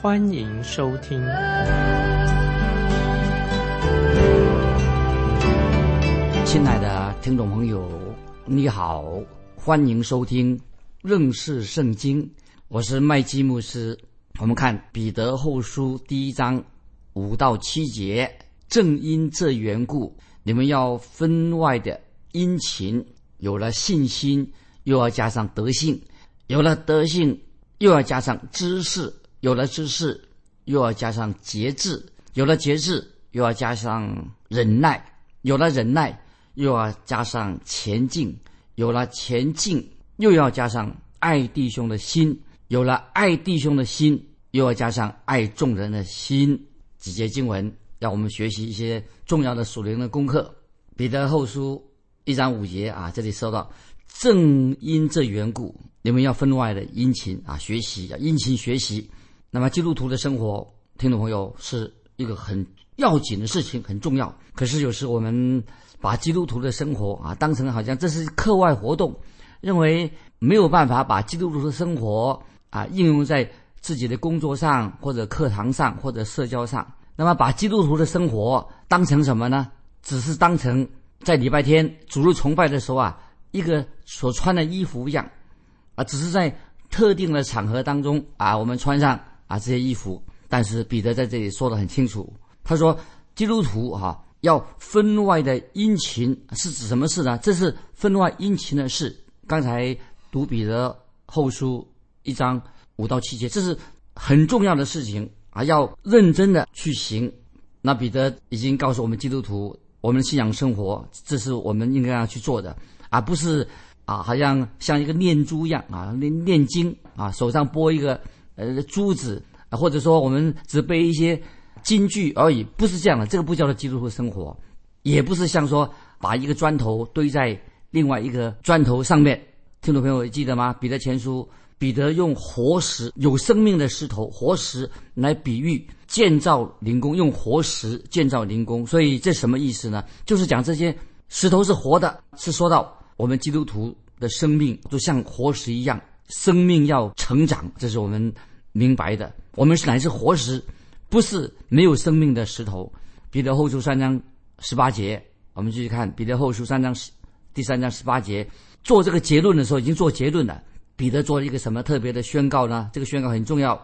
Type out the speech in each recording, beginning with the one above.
欢迎收听。亲爱的听众朋友，你好，欢迎收听。认识圣经，我是麦基牧师。我们看彼得后书第一章五到七节，正因这缘故，你们要分外的殷勤。有了信心，又要加上德性；有了德性，又要加上知识；有了知识，又要加上节制；有了节制，又要加上忍耐；有了忍耐，又要加上前进；有了前进。又要加上爱弟兄的心，有了爱弟兄的心，又要加上爱众人的心。几节经文让我们学习一些重要的属灵的功课。彼得后书一章五节啊，这里说到：正因这缘故，你们要分外的殷勤啊，学习要殷勤学习。那么基督徒的生活，听众朋友是一个很要紧的事情，很重要。可是有时我们把基督徒的生活啊，当成好像这是课外活动。认为没有办法把基督徒的生活啊应用在自己的工作上或者课堂上或者社交上，那么把基督徒的生活当成什么呢？只是当成在礼拜天主日崇拜的时候啊一个所穿的衣服一样，啊，只是在特定的场合当中啊我们穿上啊这些衣服。但是彼得在这里说的很清楚，他说基督徒哈要分外的殷勤是指什么事呢？这是分外殷勤的事。刚才读彼得后书一章五到七节，这是很重要的事情啊，要认真的去行。那彼得已经告诉我们基督徒，我们信仰生活，这是我们应该要去做的，而不是啊，好像像一个念珠一样啊，念念经啊，手上拨一个呃珠子，或者说我们只背一些金句而已，不是这样的。这个不叫做基督徒生活，也不是像说把一个砖头堆在。另外一个砖头上面，听众朋友记得吗？彼得前书，彼得用活石、有生命的石头、活石来比喻建造灵宫，用活石建造灵宫。所以这什么意思呢？就是讲这些石头是活的，是说到我们基督徒的生命就像活石一样，生命要成长，这是我们明白的。我们是乃是活石，不是没有生命的石头。彼得后书三章十八节，我们继续看彼得后书三章十。第三章十八节做这个结论的时候，已经做结论了。彼得做了一个什么特别的宣告呢？这个宣告很重要。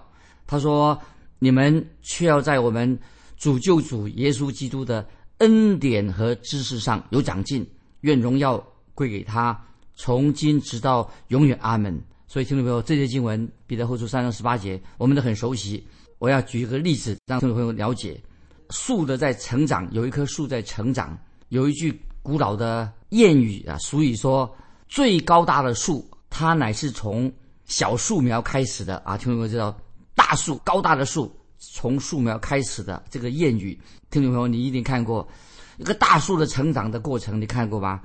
他说：“你们却要在我们主救主耶稣基督的恩典和知识上有长进，愿荣耀归给他，从今直到永远。阿门。”所以听众朋友，这些经文，彼得后书三章十八节，我们都很熟悉。我要举一个例子，让听众朋友了解：树的在成长，有一棵树在成长，有一句。古老的谚语啊，俗语说：“最高大的树，它乃是从小树苗开始的啊。”听众朋友知道，大树高大的树从树苗开始的这个谚语，听众朋友你一定看过一个大树的成长的过程，你看过吧？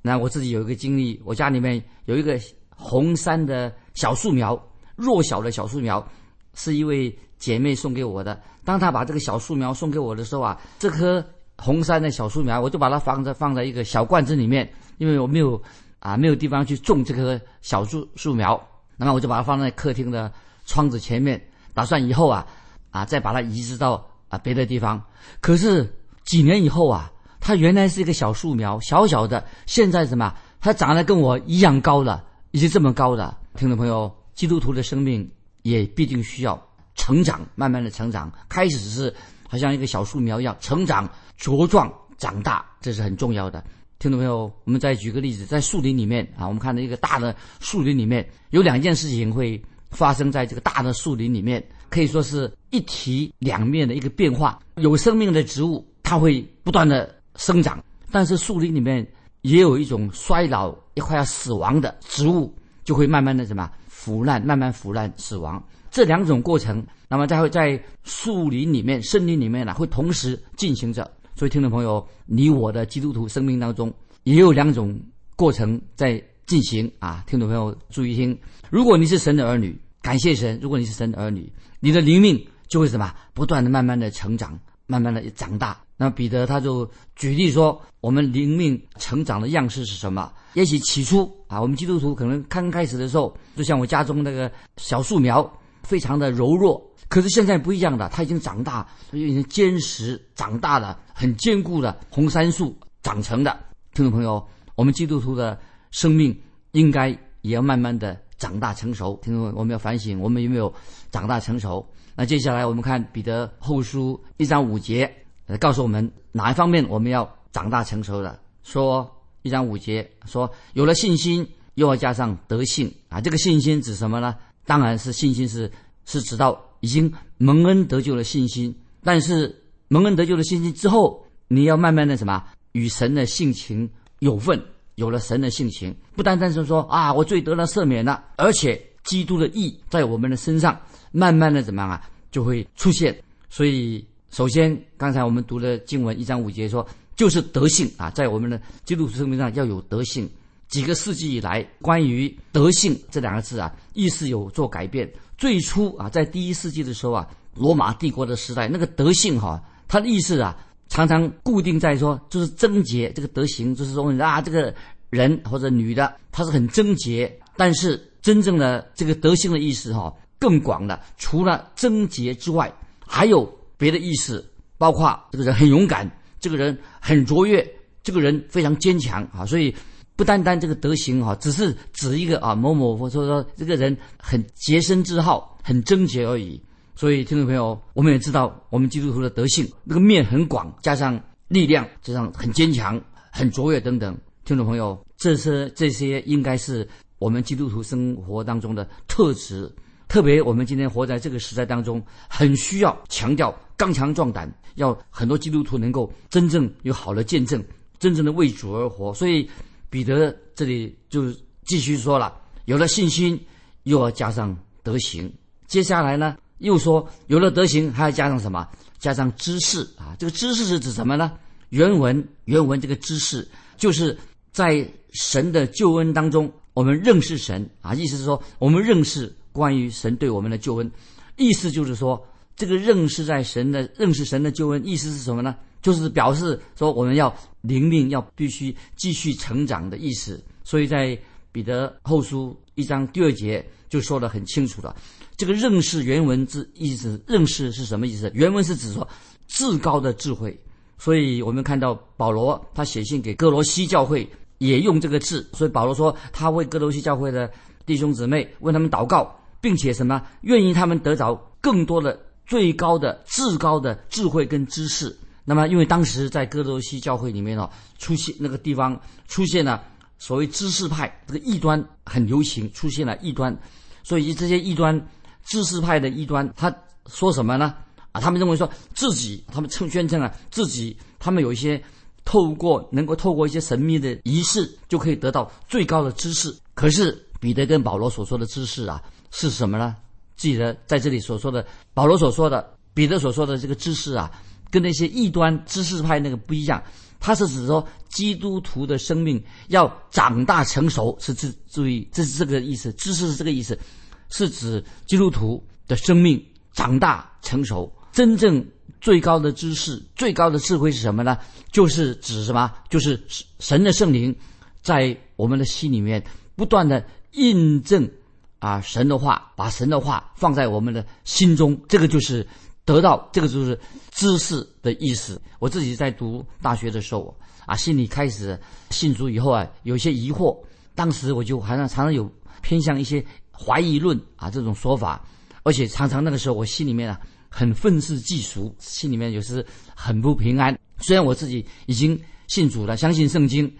那我自己有一个经历，我家里面有一个红杉的小树苗，弱小的小树苗，是一位姐妹送给我的。当她把这个小树苗送给我的时候啊，这棵。红杉的小树苗，我就把它放在放在一个小罐子里面，因为我没有啊没有地方去种这棵小树树苗，那么我就把它放在客厅的窗子前面，打算以后啊啊再把它移植到啊别的地方。可是几年以后啊，它原来是一个小树苗，小小的，现在什么？它长得跟我一样高了，已经这么高的。听众朋友，基督徒的生命也必定需要成长，慢慢的成长，开始是。好像一个小树苗一样成长茁壮长大，这是很重要的。听众朋友，我们再举个例子，在树林里面啊，我们看到一个大的树林里面有两件事情会发生在这个大的树林里面，可以说是一体两面的一个变化。有生命的植物它会不断的生长，但是树林里面也有一种衰老、一快要死亡的植物，就会慢慢的什么腐烂，慢慢腐烂死亡。这两种过程，那么在会在树林里面、森林里面呢，会同时进行着。所以，听众朋友，你我的基督徒生命当中也有两种过程在进行啊！听众朋友注意听，如果你是神的儿女，感谢神；如果你是神的儿女，你的灵命就会什么？不断的、慢慢的成长，慢慢的长大。那彼得他就举例说，我们灵命成长的样式是什么？也许起初啊，我们基督徒可能刚开始的时候，就像我家中那个小树苗，非常的柔弱。可是现在不一样的，它已经长大，已经坚实长大了，很坚固的红杉树长成的。听众朋友，我们基督徒的生命应该也要慢慢的长大成熟。听众，我们要反省，我们有没有长大成熟？那接下来我们看彼得后书一章五节。告诉我们哪一方面我们要长大成熟的？说一章五节说，有了信心，又要加上德性啊。这个信心指什么呢？当然是信心是是指到已经蒙恩得救的信心。但是蒙恩得救的信心之后，你要慢慢的什么与神的性情有份，有了神的性情，不单单是说啊，我罪得了赦免了，而且基督的义在我们的身上慢慢的怎么样啊，就会出现。所以。首先，刚才我们读的经文一章五节说，就是德性啊，在我们的基督徒生命上要有德性。几个世纪以来，关于德性这两个字啊，意思有做改变。最初啊，在第一世纪的时候啊，罗马帝国的时代，那个德性哈，它的意思啊，常常固定在说，就是贞洁这个德行，就是说啊，这个人或者女的，她是很贞洁。但是真正的这个德性的意思哈，更广了，除了贞洁之外，还有。别的意思，包括这个人很勇敢，这个人很卓越，这个人非常坚强啊。所以不单单这个德行哈，只是指一个啊某某，或者说这个人很洁身自好、很贞洁而已。所以听众朋友，我们也知道，我们基督徒的德性那个面很广，加上力量，加上很坚强、很卓越等等。听众朋友，这些这些应该是我们基督徒生活当中的特质。特别我们今天活在这个时代当中，很需要强调刚强壮胆，要很多基督徒能够真正有好的见证，真正的为主而活。所以彼得这里就继续说了，有了信心，又要加上德行。接下来呢，又说有了德行，还要加上什么？加上知识啊！这个知识是指什么呢？原文原文这个知识就是在神的救恩当中，我们认识神啊，意思是说我们认识。关于神对我们的救恩，意思就是说，这个认识在神的认识神的救恩，意思是什么呢？就是表示说我们要灵命要必须继续成长的意思。所以在彼得后书一章第二节就说得很清楚了。这个认识原文字意思，认识是什么意思？原文是指说至高的智慧。所以我们看到保罗他写信给哥罗西教会也用这个字，所以保罗说他为哥罗西教会的弟兄姊妹为他们祷告。并且什么愿意他们得着更多的最高的至高的智慧跟知识？那么因为当时在哥罗西教会里面哦，出现那个地方出现了所谓知识派，这个异端很流行，出现了异端，所以这些异端知识派的异端，他说什么呢？啊，他们认为说自己，他们称宣称啊自己，他们有一些透过能够透过一些神秘的仪式，就可以得到最高的知识。可是彼得跟保罗所说的知识啊。是什么呢？记得在这里所说的，保罗所说的，彼得所说的这个知识啊，跟那些异端知识派那个不一样。他是指说基督徒的生命要长大成熟，是注注意，这是这个意思。知识是这个意思，是指基督徒的生命长大成熟。真正最高的知识、最高的智慧是什么呢？就是指什么？就是神的圣灵在我们的心里面不断的印证。啊，神的话，把神的话放在我们的心中，这个就是得到，这个就是知识的意思。我自己在读大学的时候，啊，心里开始信主以后啊，有些疑惑，当时我就好像常常有偏向一些怀疑论啊这种说法，而且常常那个时候我心里面啊很愤世嫉俗，心里面有时很不平安。虽然我自己已经信主了，相信圣经，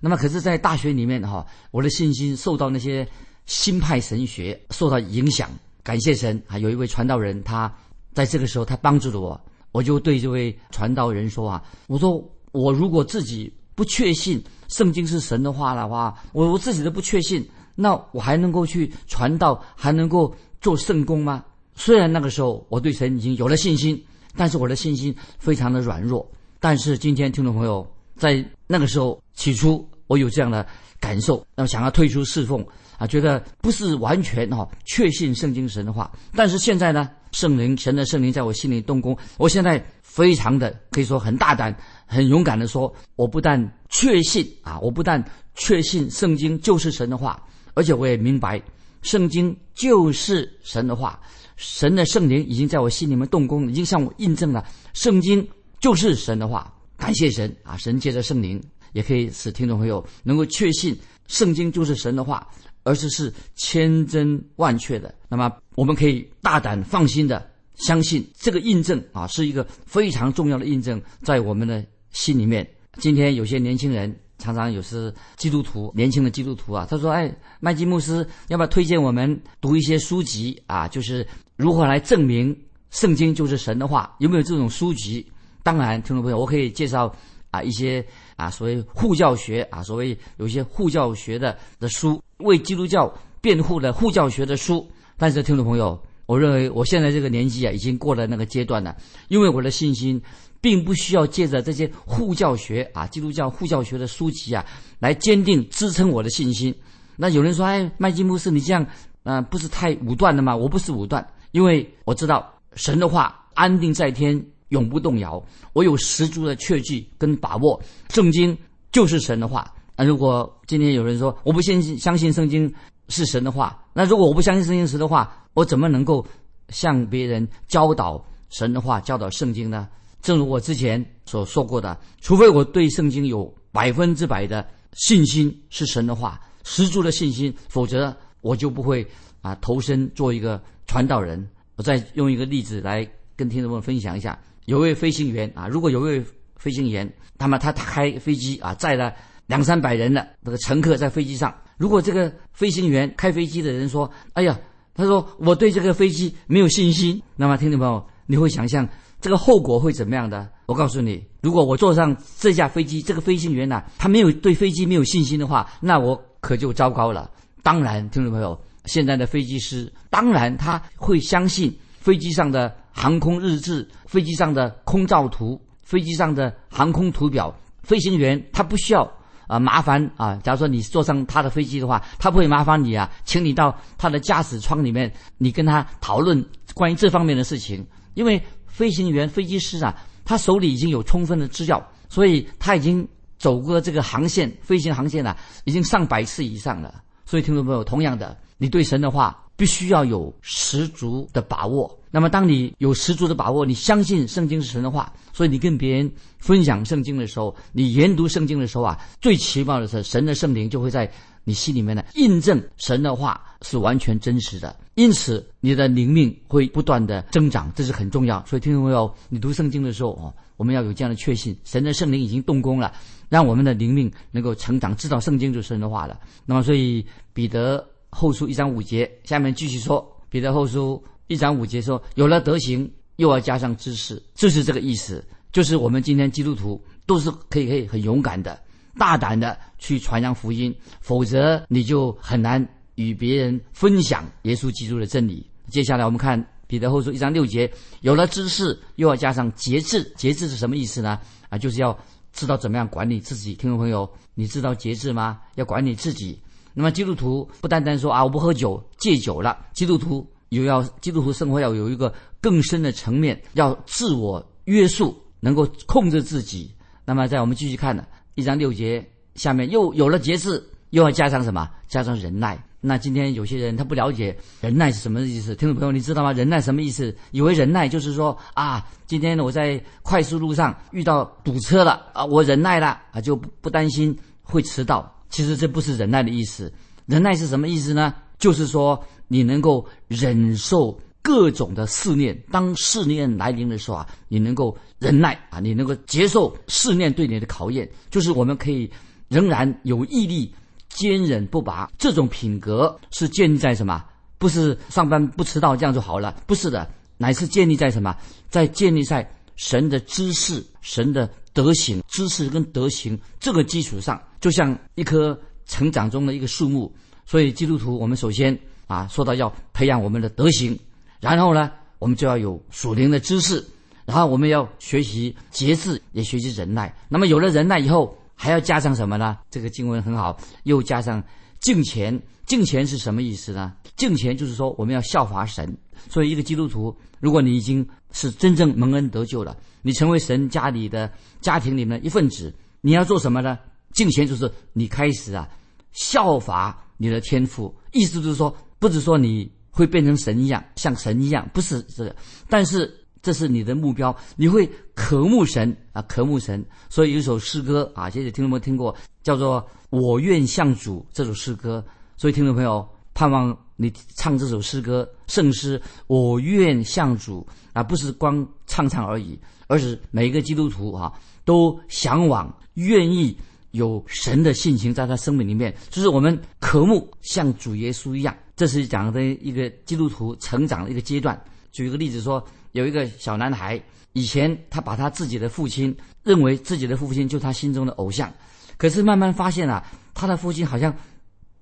那么可是，在大学里面哈，我的信心受到那些。新派神学受到影响，感谢神啊！有一位传道人，他在这个时候他帮助了我，我就对这位传道人说啊：“我说我如果自己不确信圣经是神的话的话，我我自己都不确信，那我还能够去传道，还能够做圣功吗？虽然那个时候我对神已经有了信心，但是我的信心非常的软弱。但是今天听众朋友，在那个时候起初我有这样的感受，那么想要退出侍奉啊，觉得不是完全哈确信圣经神的话。但是现在呢，圣灵神的圣灵在我心里动工，我现在非常的可以说很大胆、很勇敢的说，我不但确信啊，我不但确信圣经就是神的话，而且我也明白圣经就是神的话。神的圣灵已经在我心里面动工，已经向我印证了圣经就是神的话。感谢神啊！神借着圣灵也可以使听众朋友能够确信圣经就是神的话，而是是千真万确的。那么我们可以大胆放心的相信这个印证啊，是一个非常重要的印证，在我们的心里面。今天有些年轻人常常有时基督徒年轻的基督徒啊，他说：“哎，麦基牧师，要不要推荐我们读一些书籍啊？就是如何来证明圣经就是神的话？有没有这种书籍？”当然，听众朋友，我可以介绍啊一些啊所谓护教学啊，所谓有一些护教学的的书，为基督教辩护的护教学的书。但是，听众朋友，我认为我现在这个年纪啊，已经过了那个阶段了，因为我的信心并不需要借着这些护教学啊，基督教护教学的书籍啊，来坚定支撑我的信心。那有人说，哎，麦基牧师，你这样啊，不是太武断了吗？我不是武断，因为我知道神的话安定在天。永不动摇，我有十足的确据跟把握，圣经就是神的话。那如果今天有人说我不相信相信圣经是神的话，那如果我不相信圣经是的话，我怎么能够向别人教导神的话、教导圣经呢？正如我之前所说过的，除非我对圣经有百分之百的信心是神的话，十足的信心，否则我就不会啊投身做一个传道人。我再用一个例子来跟听众们分享一下。有位飞行员啊，如果有位飞行员，那么他开飞机啊，载了两三百人的这个乘客在飞机上。如果这个飞行员开飞机的人说：“哎呀，他说我对这个飞机没有信心。”那么，听众朋友，你会想象这个后果会怎么样的？我告诉你，如果我坐上这架飞机，这个飞行员呢，他没有对飞机没有信心的话，那我可就糟糕了。当然，听众朋友，现在的飞机师当然他会相信飞机上的。航空日志、飞机上的空照图、飞机上的航空图表，飞行员他不需要啊麻烦啊。假如说你坐上他的飞机的话，他不会麻烦你啊，请你到他的驾驶舱里面，你跟他讨论关于这方面的事情。因为飞行员、飞机师啊，他手里已经有充分的资料，所以他已经走过这个航线、飞行航线啊，已经上百次以上了。所以听众朋友，同样的，你对神的话必须要有十足的把握。那么，当你有十足的把握，你相信圣经是神的话，所以你跟别人分享圣经的时候，你研读圣经的时候啊，最奇妙的是神的圣灵就会在你心里面呢印证神的话是完全真实的，因此你的灵命会不断的增长，这是很重要。所以，听众朋友，你读圣经的时候哦，我们要有这样的确信，神的圣灵已经动工了，让我们的灵命能够成长，知道圣经就是神的话了。那么，所以彼得后书一章五节下面继续说，彼得后书。一章五节说：“有了德行，又要加上知识，就是这个意思。就是我们今天基督徒都是可以可以很勇敢的、大胆的去传扬福音，否则你就很难与别人分享耶稣基督的真理。”接下来我们看彼得后书一章六节：“有了知识，又要加上节制。节制是什么意思呢？啊，就是要知道怎么样管理自己。听众朋友，你知道节制吗？要管理自己。那么基督徒不单单说啊，我不喝酒，戒酒了。基督徒。”又要基督徒生活要有一个更深的层面，要自我约束，能够控制自己。那么，在我们继续看的一章六节下面，又有了节制，又要加上什么？加上忍耐。那今天有些人他不了解忍耐是什么意思，听众朋友你知道吗？忍耐什么意思？以为忍耐就是说啊，今天我在快速路上遇到堵车了啊，我忍耐了啊，就不不担心会迟到。其实这不是忍耐的意思。忍耐是什么意思呢？就是说。你能够忍受各种的试炼，当试炼来临的时候啊，你能够忍耐啊，你能够接受试炼对你的考验，就是我们可以仍然有毅力、坚忍不拔。这种品格是建立在什么？不是上班不迟到这样就好了，不是的，乃是建立在什么？在建立在神的知识、神的德行、知识跟德行这个基础上，就像一棵成长中的一个树木。所以基督徒，我们首先。啊，说到要培养我们的德行，然后呢，我们就要有属灵的知识，然后我们要学习节制，也学习忍耐。那么有了忍耐以后，还要加上什么呢？这个经文很好，又加上敬虔。敬虔是什么意思呢？敬虔就是说我们要效法神。所以一个基督徒，如果你已经是真正蒙恩得救了，你成为神家里的家庭里面的一份子，你要做什么呢？敬虔就是你开始啊，效法你的天赋。意思就是说，不是说你会变成神一样，像神一样，不是这个。但是这是你的目标，你会渴慕神啊，渴慕神。所以有一首诗歌啊，谢谢听众们听过，叫做《我愿向主》这首诗歌。所以听众朋友，盼望你唱这首诗歌圣诗《我愿向主》啊，不是光唱唱而已，而是每一个基督徒啊，都向往、愿意有神的性情在他生命里面，就是我们渴慕像主耶稣一样。这是讲的一个基督徒成长的一个阶段。举一个例子说，有一个小男孩，以前他把他自己的父亲认为自己的父亲就是他心中的偶像，可是慢慢发现啊，他的父亲好像。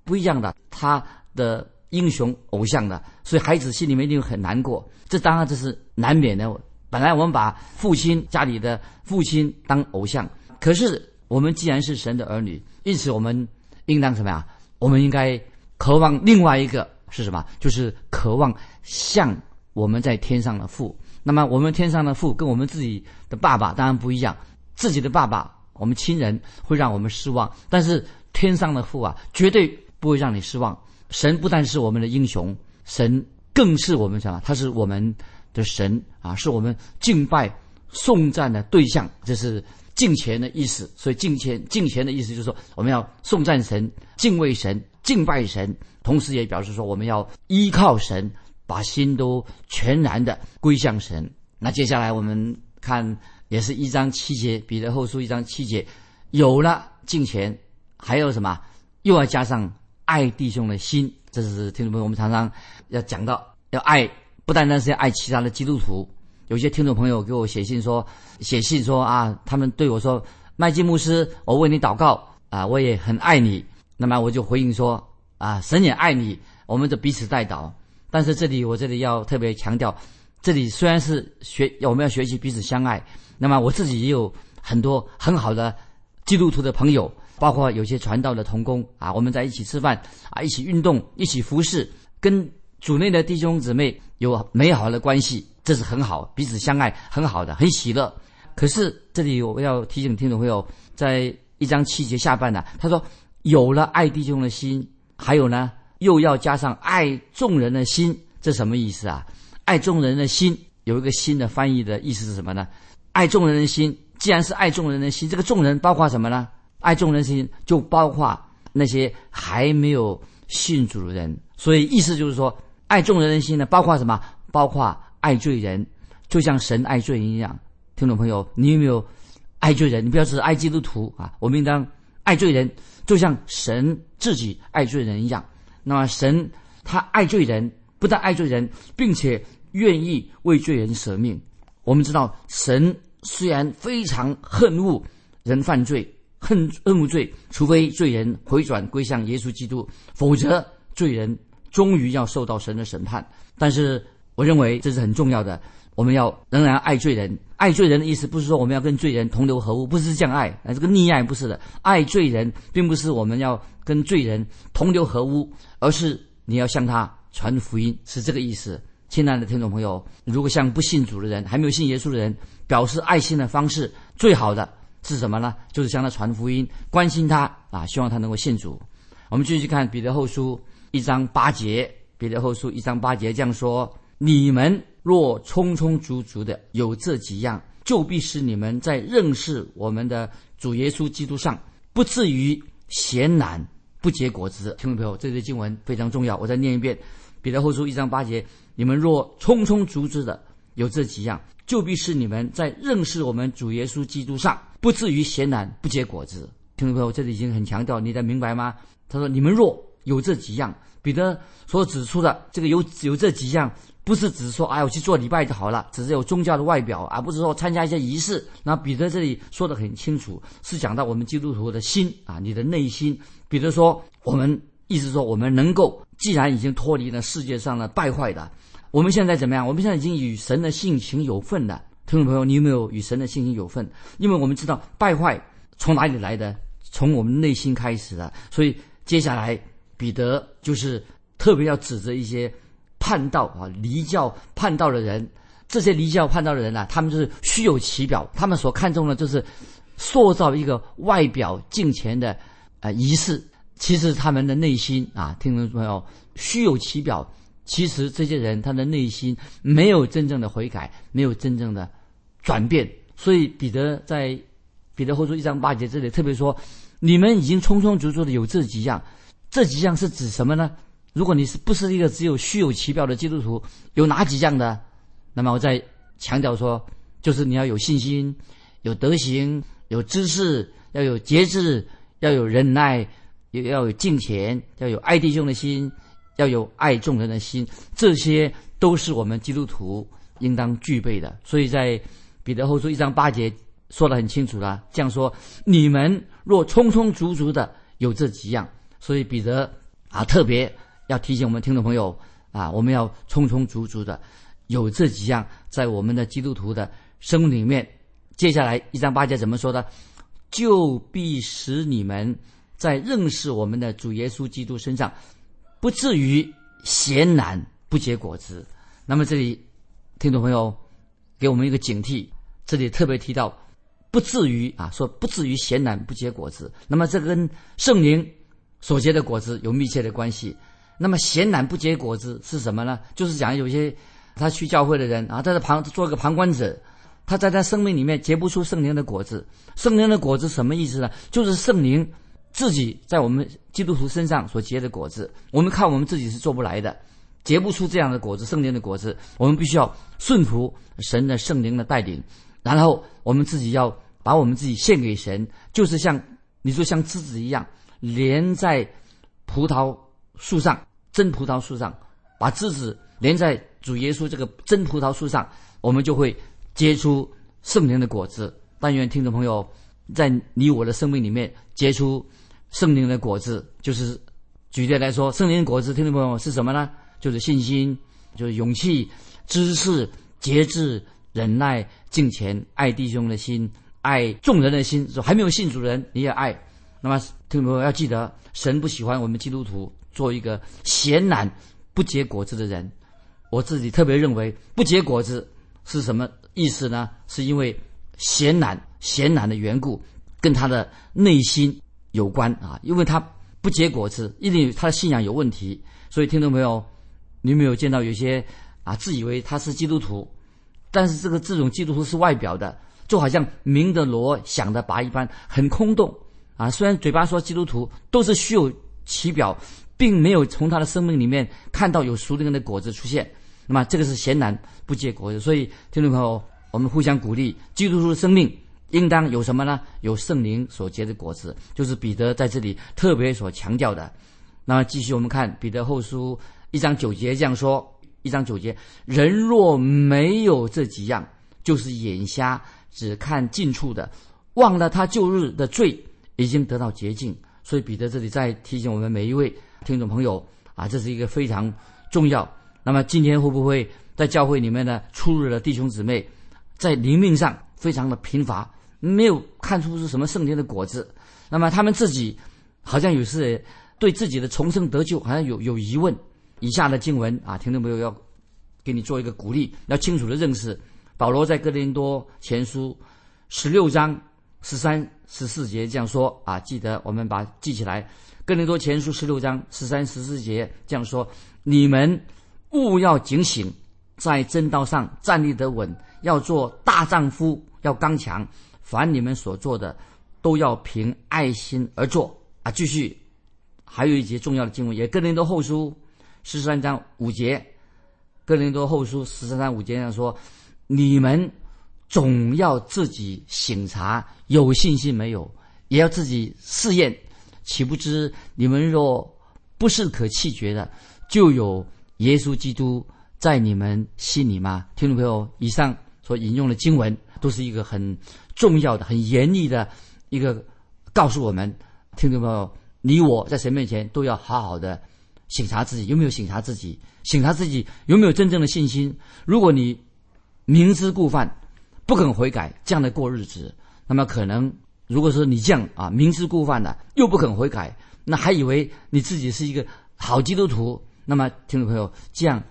不一样的，他的英雄偶像的，所以孩子心里面一定很难过。这当然这是难免的。本来我们把父亲家里的父亲当偶像，可是我们既然是神的儿女，因此我们应当什么呀？我们应该渴望另外一个是什么？就是渴望像我们在天上的父。那么我们天上的父跟我们自己的爸爸当然不一样。自己的爸爸，我们亲人会让我们失望，但是天上的父啊，绝对。不会让你失望。神不但是我们的英雄，神更是我们什么？他是我们的神啊，是我们敬拜、颂赞的对象。这是敬虔的意思。所以敬虔、敬虔的意思就是说，我们要颂赞神、敬畏神、敬拜神，同时也表示说，我们要依靠神，把心都全然的归向神。那接下来我们看，也是一章七节，彼得后书一章七节，有了敬虔，还有什么？又要加上。爱弟兄的心，这是听众朋友我们常常要讲到，要爱，不单单是要爱其他的基督徒。有些听众朋友给我写信说，写信说啊，他们对我说，麦基牧师，我为你祷告啊，我也很爱你。那么我就回应说啊，神也爱你，我们就彼此代祷。但是这里我这里要特别强调，这里虽然是学我们要学习彼此相爱，那么我自己也有很多很好的基督徒的朋友。包括有些传道的同工啊，我们在一起吃饭啊，一起运动，一起服侍，跟主内的弟兄姊妹有美好的关系，这是很好，彼此相爱，很好的，很喜乐。可是这里我要提醒听众朋友，在一章七节下半呢，他说有了爱弟兄的心，还有呢，又要加上爱众人的心，这什么意思啊？爱众人的心有一个新的翻译的意思是什么呢？爱众人的心，既然是爱众人的心，这个众人包括什么呢？爱众人心，就包括那些还没有信主的人。所以意思就是说，爱众人的心呢，包括什么？包括爱罪人，就像神爱罪人一样。听众朋友，你有没有爱罪人？你不要只爱基督徒啊！我们应当爱罪人，就像神自己爱罪人一样。那么神他爱罪人，不但爱罪人，并且愿意为罪人舍命。我们知道，神虽然非常恨恶人犯罪。恨恨无罪，除非罪人回转归向耶稣基督，否则罪人终于要受到神的审判。但是我认为这是很重要的，我们要仍然爱罪人。爱罪人的意思不是说我们要跟罪人同流合污，不是这样爱，这个溺爱不是的。爱罪人并不是我们要跟罪人同流合污，而是你要向他传福音，是这个意思。亲爱的听众朋友，如果向不信主的人、还没有信耶稣的人表示爱心的方式，最好的。是什么呢？就是向他传福音，关心他啊，希望他能够信主。我们继续看彼得后书一章八节，彼得后书一章八节这样说：你们若充充足足的有这几样，就必使你们在认识我们的主耶稣基督上，不至于闲懒不结果子。听众朋友，这节经文非常重要，我再念一遍：彼得后书一章八节，你们若充充足足的有这几样，就必使你们在认识我们主耶稣基督上。不至于闲懒不结果子，听众朋友，这里已经很强调，你在明白吗？他说：“你们若有这几样，彼得所指出的这个有有这几样，不是只是说，哎，我去做礼拜就好了，只是有宗教的外表，而不是说参加一些仪式。那彼得这里说的很清楚，是讲到我们基督徒的心啊，你的内心。彼得说，我们意思说，我们能够既然已经脱离了世界上的败坏的，我们现在怎么样？我们现在已经与神的性情有份了。听众朋友，你有没有与神的信心有份？因为我们知道败坏从哪里来的？从我们内心开始的。所以接下来彼得就是特别要指责一些叛道啊、离教叛道的人。这些离教叛道的人呢，他们就是虚有其表，他们所看重的就是塑造一个外表敬虔的呃仪式。其实他们的内心啊，听众朋友，虚有其表。其实这些人他的内心没有真正的悔改，没有真正的转变。所以彼得在彼得后书一章八节这里特别说：“你们已经充充足足的有这几样，这几样是指什么呢？如果你是不是一个只有虚有其表的基督徒，有哪几样的？那么我再强调说，就是你要有信心，有德行，有知识，要有节制，要有忍耐。”也要有敬虔，要有爱弟兄的心，要有爱众人的心，这些都是我们基督徒应当具备的。所以在彼得后书一章八节说得很清楚了，这样说：你们若充充足足的有这几样，所以彼得啊特别要提醒我们听众朋友啊，我们要充充足足的有这几样在我们的基督徒的生命里面。接下来一章八节怎么说的？就必使你们。在认识我们的主耶稣基督身上，不至于闲懒不结果子。那么这里，听众朋友给我们一个警惕，这里特别提到不至于啊，说不至于闲懒不结果子。那么这跟圣灵所结的果子有密切的关系。那么闲懒不结果子是什么呢？就是讲有些他去教会的人啊，在这旁做个旁观者，他在他生命里面结不出圣灵的果子。圣灵的果子什么意思呢？就是圣灵。自己在我们基督徒身上所结的果子，我们看我们自己是做不来的，结不出这样的果子，圣灵的果子。我们必须要顺服神的圣灵的带领，然后我们自己要把我们自己献给神，就是像你说像枝子一样连在葡萄树上，真葡萄树上，把枝子连在主耶稣这个真葡萄树上，我们就会结出圣灵的果子。但愿听众朋友在你我的生命里面结出。圣灵的果子，就是举例来说，圣灵的果子，听众朋友是什么呢？就是信心，就是勇气、知识、节制、忍耐、敬虔、爱弟兄的心、爱众人的心。说还没有信主人，你也爱。那么，听众朋友要记得，神不喜欢我们基督徒做一个闲懒、不结果子的人。我自己特别认为，不结果子是什么意思呢？是因为闲懒、闲懒的缘故，跟他的内心。有关啊，因为他不结果子，一定他的信仰有问题。所以听众朋友，你有没有见到有些啊自以为他是基督徒，但是这个这种基督徒是外表的，就好像明的锣响的拔一般，很空洞啊。虽然嘴巴说基督徒，都是虚有其表，并没有从他的生命里面看到有熟灵的果子出现。那么这个是显然不结果子。所以听众朋友，我们互相鼓励，基督徒的生命。应当有什么呢？有圣灵所结的果子，就是彼得在这里特别所强调的。那么继续我们看彼得后书一章九节这样说：一章九节，人若没有这几样，就是眼瞎，只看近处的，忘了他旧日的罪已经得到洁净。所以彼得这里在提醒我们每一位听众朋友啊，这是一个非常重要。那么今天会不会在教会里面呢，出入的弟兄姊妹在灵命上非常的贫乏？没有看出是什么圣灵的果子，那么他们自己好像有时对自己的重生得救好像有有疑问。以下的经文啊，听众朋友要给你做一个鼓励，要清楚的认识。保罗在哥林多前书十六章十三十四节这样说啊，记得我们把记起来。哥林多前书十六章十三十四节这样说：你们务要警醒，在正道上站立得稳，要做大丈夫，要刚强。凡你们所做的，都要凭爱心而做啊！继续，还有一节重要的经文，也哥林多后书十三章五节，哥林多后书十三章五节上说：你们总要自己醒察，有信心没有，也要自己试验，岂不知你们若不是可弃绝的，就有耶稣基督在你们心里吗？听众朋友，以上所引用的经文都是一个很。重要的、很严厉的一个告诉我们，听众朋友，你我在神面前都要好好的醒察自己，有没有醒察自己？醒察自己有没有真正的信心？如果你明知故犯，不肯悔改，这样的过日子，那么可能，如果说你这样啊，明知故犯的，又不肯悔改，那还以为你自己是一个好基督徒，那么听众朋友，这样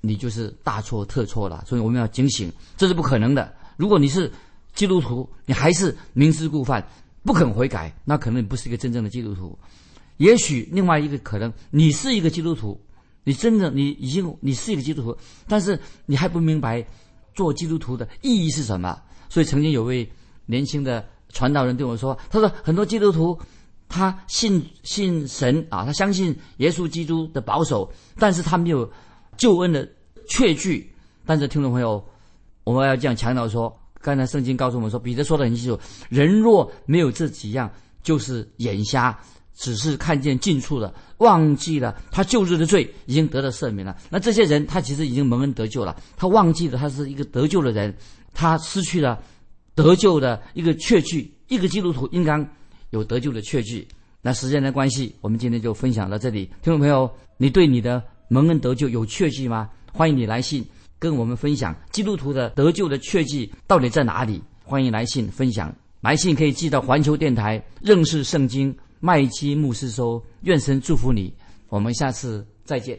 你就是大错特错了。所以我们要警醒，这是不可能的。如果你是基督徒，你还是明知故犯，不肯悔改，那可能你不是一个真正的基督徒。也许另外一个可能，你是一个基督徒，你真的你已经你是一个基督徒，但是你还不明白。做基督徒的意义是什么？所以曾经有位年轻的传道人对我说：“他说很多基督徒他信信神啊，他相信耶稣基督的保守，但是他没有救恩的确据。但是听众朋友，我们要这样强调说，刚才圣经告诉我们说，彼得说的很清楚：人若没有这几样，就是眼瞎。”只是看见近处的，忘记了他旧日的罪已经得到赦免了。那这些人，他其实已经蒙恩得救了。他忘记了他是一个得救的人，他失去了得救的一个确据。一个基督徒应当有得救的确据。那时间的关系，我们今天就分享到这里。听众朋友，你对你的蒙恩得救有确据吗？欢迎你来信跟我们分享基督徒的得救的确据到底在哪里？欢迎来信分享。来信可以寄到环球电台认识圣经。麦基牧师说：“愿神祝福你，我们下次再见。”